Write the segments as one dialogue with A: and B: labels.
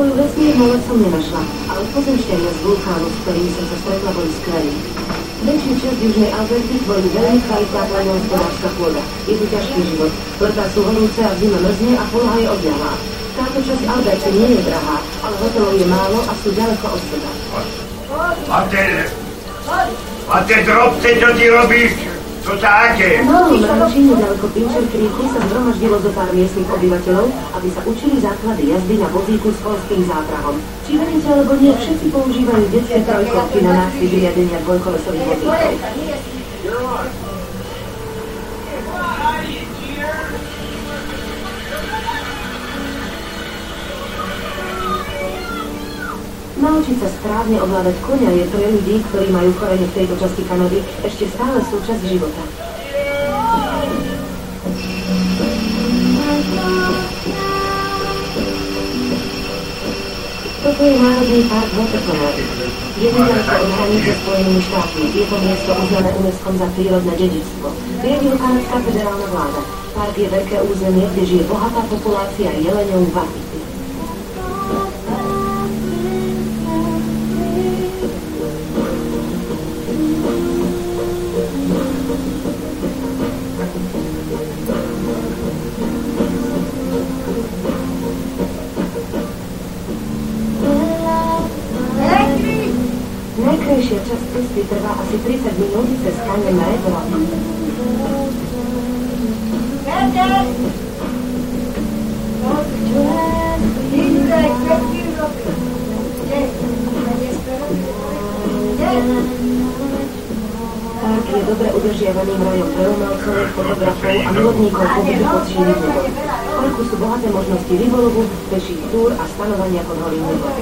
A: Svoju vesmírnu loď som nenašla, ale pozemšťania z vulkánu, s ktorými som sa stretla, boli skvelí. Väčšiu časť Južnej Alberty tvorí veľmi kvalitná poľnohospodárska pôda. Je tu ťažký život. Letá sú horúce a zima mrzne a poloha je odľahlá. Táto časť Alberty nie je drahá, ale hotelov je málo a sú ďaleko od seba.
B: A ten... A tie drobce, čo ty robíš? To také?
A: No, mravčí nedaleko Pincher Creeku sa zhromaždilo zo pár miestnych obyvateľov, aby sa učili základy jazdy na vozíku s polským záprahom. Či veríte, alebo nie, všetci používajú detské trojkolky na nácvik riadenia dvojkolesových vozíkov. Naučiť sa správne ovládať konia je pre ľudí, ktorí majú korene v tejto časti Kanady, ešte stále súčasť života. Toto je Národný park Waterford. Je nedaleko od hranice Spojenými štátmi. Je to miesto uznané UNESCO za prírodné dedičstvo. Riadi ho kanadská federálna vláda. Park je veľké územie, kde žije bohatá populácia jeleňov vapity. Najkrajšia časť cesty trvá asi 30 minút cez kanyon Red Rock. Park je dobre udržiavaným rajom pre umelcov, fotografov a milovníkov pobytu pod šírim nebom. V parku sú bohaté možnosti rybolovu, peších túr a stanovania pod holým nebom.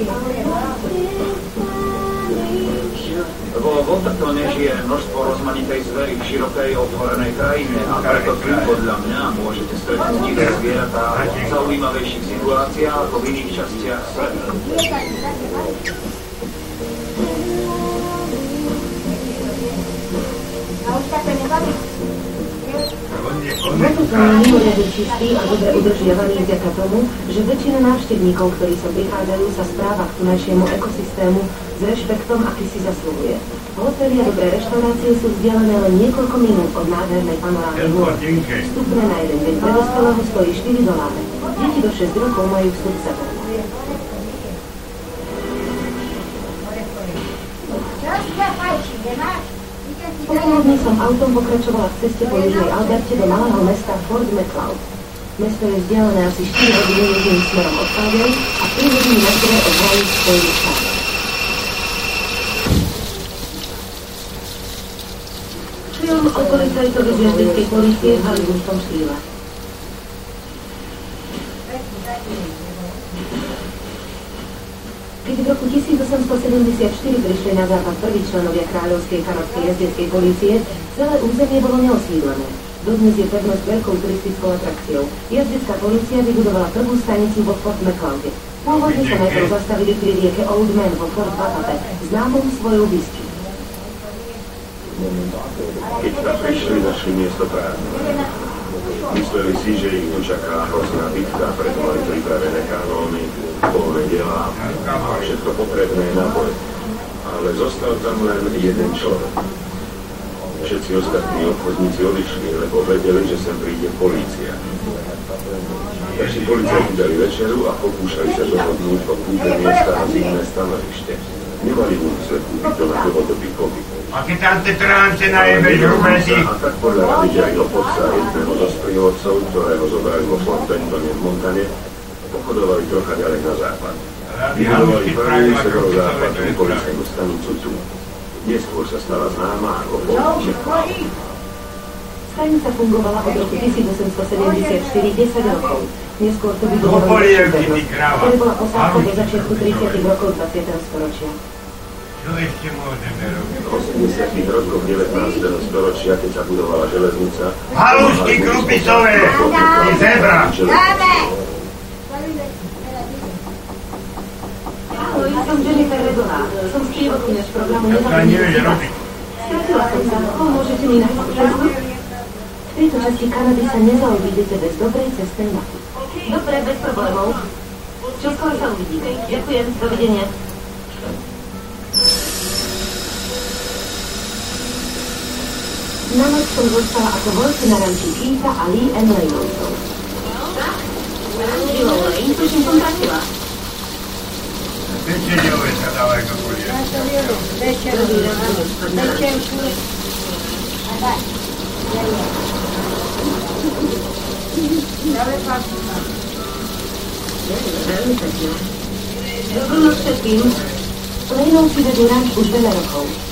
C: Vo Watertone žije množstvo rozmanitej zvery v širokej otvorenej krajine a preto tu podľa mňa môžete stretnúť divé zvieratá v zaujímavejších situáciách ako v iných častiach sveta.
A: Vodotón je mimoriadne čistý a dobre udržiavaný vďaka tomu, že väčšina návštevníkov, ktorí sa prichádzajú, sa správa k tunajšiemu ekosystému s rešpektom, aký si zasluhuje. Hotely a dobré reštaurácie sú vzdialené len niekoľko minút od nádhernej panorámy. Vstupné na jeden deň pre dospelého stojí 4 doláre. Deti do 6 rokov majú vstup zadarmo. Popoludní som autom pokračovala v ceste po Južnej Alberte do malého mesta Fort McLeod. Mesto je vzdialené asi 4 hodiny južným smerom od Calgary a 3 hodiny na sever od hraníc Spojených štátov. Film o policajtovi z jazdeckej policie v hollywoodskom štýle. Keď v roku 1874 prišli na západ prví členovia kráľovskej kanadskej jazdeckej policie, celé územie bolo neosídlené. Dodnes je pevnosť veľkou turistickou atrakciou. Jazdecká policia vybudovala prvú stanicu vo Fort McLeode. Pôvodne sa najprv zastavili pri rieke Old Man vo Fort Wapape, známom svojou whisky.
D: Keď tam prišli, našli miesto prázdne. Mysleli si, že ich tu čaká hrozná bitka, preto mali pripravené kanóny, polné a všetko potrebné náboje. Ale zostal tam len jeden človek. Všetci ostatní obchodníci odišli, lebo vedeli, že sem príde polícia. Naši policajti dali večeru a pokúšali sa dohodnúť o kúpe miesta na zimné stanovište. Nemali úmysle kúpiť to na dlhodobý pobyt.
B: A keď tam tie tránce najebeš hrubezi,
D: A tak podľa rady Jerryho Foxa, jedného zo sprievodcov, ktorého zobrali vo Fort Bentone v Montane, pochodovali trocha ďalej na západ. Vybudovali prvú severozápadnú policajnú stanicu tu. Neskôr sa stala známa ako McLeod.
A: Stanica fungovala od roku 1874 10 rokov. Neskôr to ďalšie
B: kráva.
A: ktoré bola posádka do začiatku 30 rokov 20. storočia.
B: Čo ešte môžeme robiť?
D: V 80. rokoch 19. storočia, keď sa budovala železnica,
B: Halušky krupicové, ty zebra.
A: Ahoj, som Jennifer Redová. Som sprievodkyňa z programu
B: robiť.
A: Stratila som sa. Pomôžete mi nájsť cestu? V tejto časti Kanady sa nezaobídete bez dobrej cestnej mapy. Dobre, bez problémov. Čo skoro sa uvidíme. Ďakujem, dovidenia. Na noc som zostala ako voľci na ranči Keitha a Lee N. Reynoldsov. Ranči Lorraine, tuším som trafila.
B: Večerňové sa dávajú bude.
A: Prvý raz som spať na ranči. Veľmi pekné. Dobrú noc všetkým. Reynoldsi vedú ranč už veľa rokov.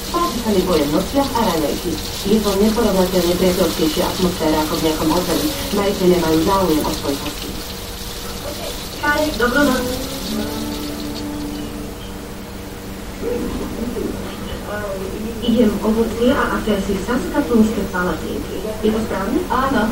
A: Páči sa mi pojem nociach a raňajky. Je to neporovnateľne priateľskejšia atmosféra ako v nejakom hoteli. Majiteľe majú záujem o svoj hosty. Dobrú noc. Idem ovocie a akési saskatúnske palatínky. Je to správne? Áno.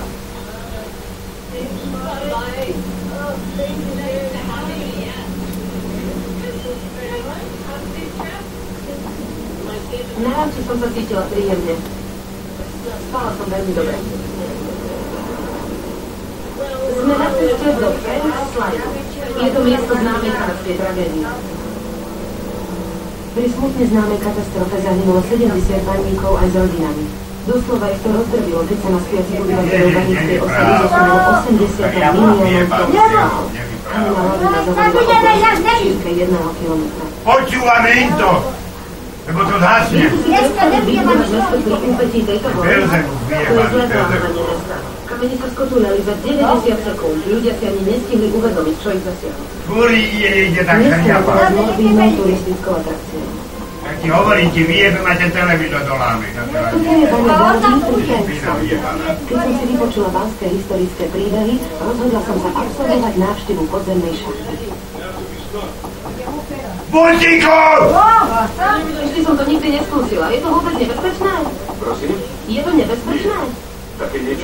A: Na rámci som sa cítila príjemne. Spala som veľmi dobre. Sme na ceste do Friends Slide. Je to miesto známej kanadskej tragédie. Pri smutne známej katastrofe zahynulo 70 baníkov aj s rodinami. Doslova ich to rozdrvilo, keď sa na spiacich obyvateľov baníckej osady zosunulo 80 miliónov tón sláv. Kamila lavina zavolila okolo šírke jedného kilometra.
B: Počúvame im to, lebo to zhasne.
A: Dneska je
B: vyjebali,
A: zlé
B: Belzebu.
A: plánovanie mesta. Kamene sa skotúľali za 90 sekúnd. Ľudia si ani nestihli uvedomiť, čo ich zasiahlo.
B: Fúri ide, ide tak
A: je teraz morbidnou turistickou atrakciou.
B: Tak ti hovorím, ti vyjebe, máte televízor do lámy.
A: je
B: vyjebaná.
A: Keď som si vypočula banské historické príbehy, rozhodla som sa absolvovať návštevu podzemnej šachty.
B: Buntíkov!
A: Vždy som to nikdy neskúsila. Je to vôbec nebezpečné?
C: Prosím?
A: Je to nebezpečné?
C: Také niečo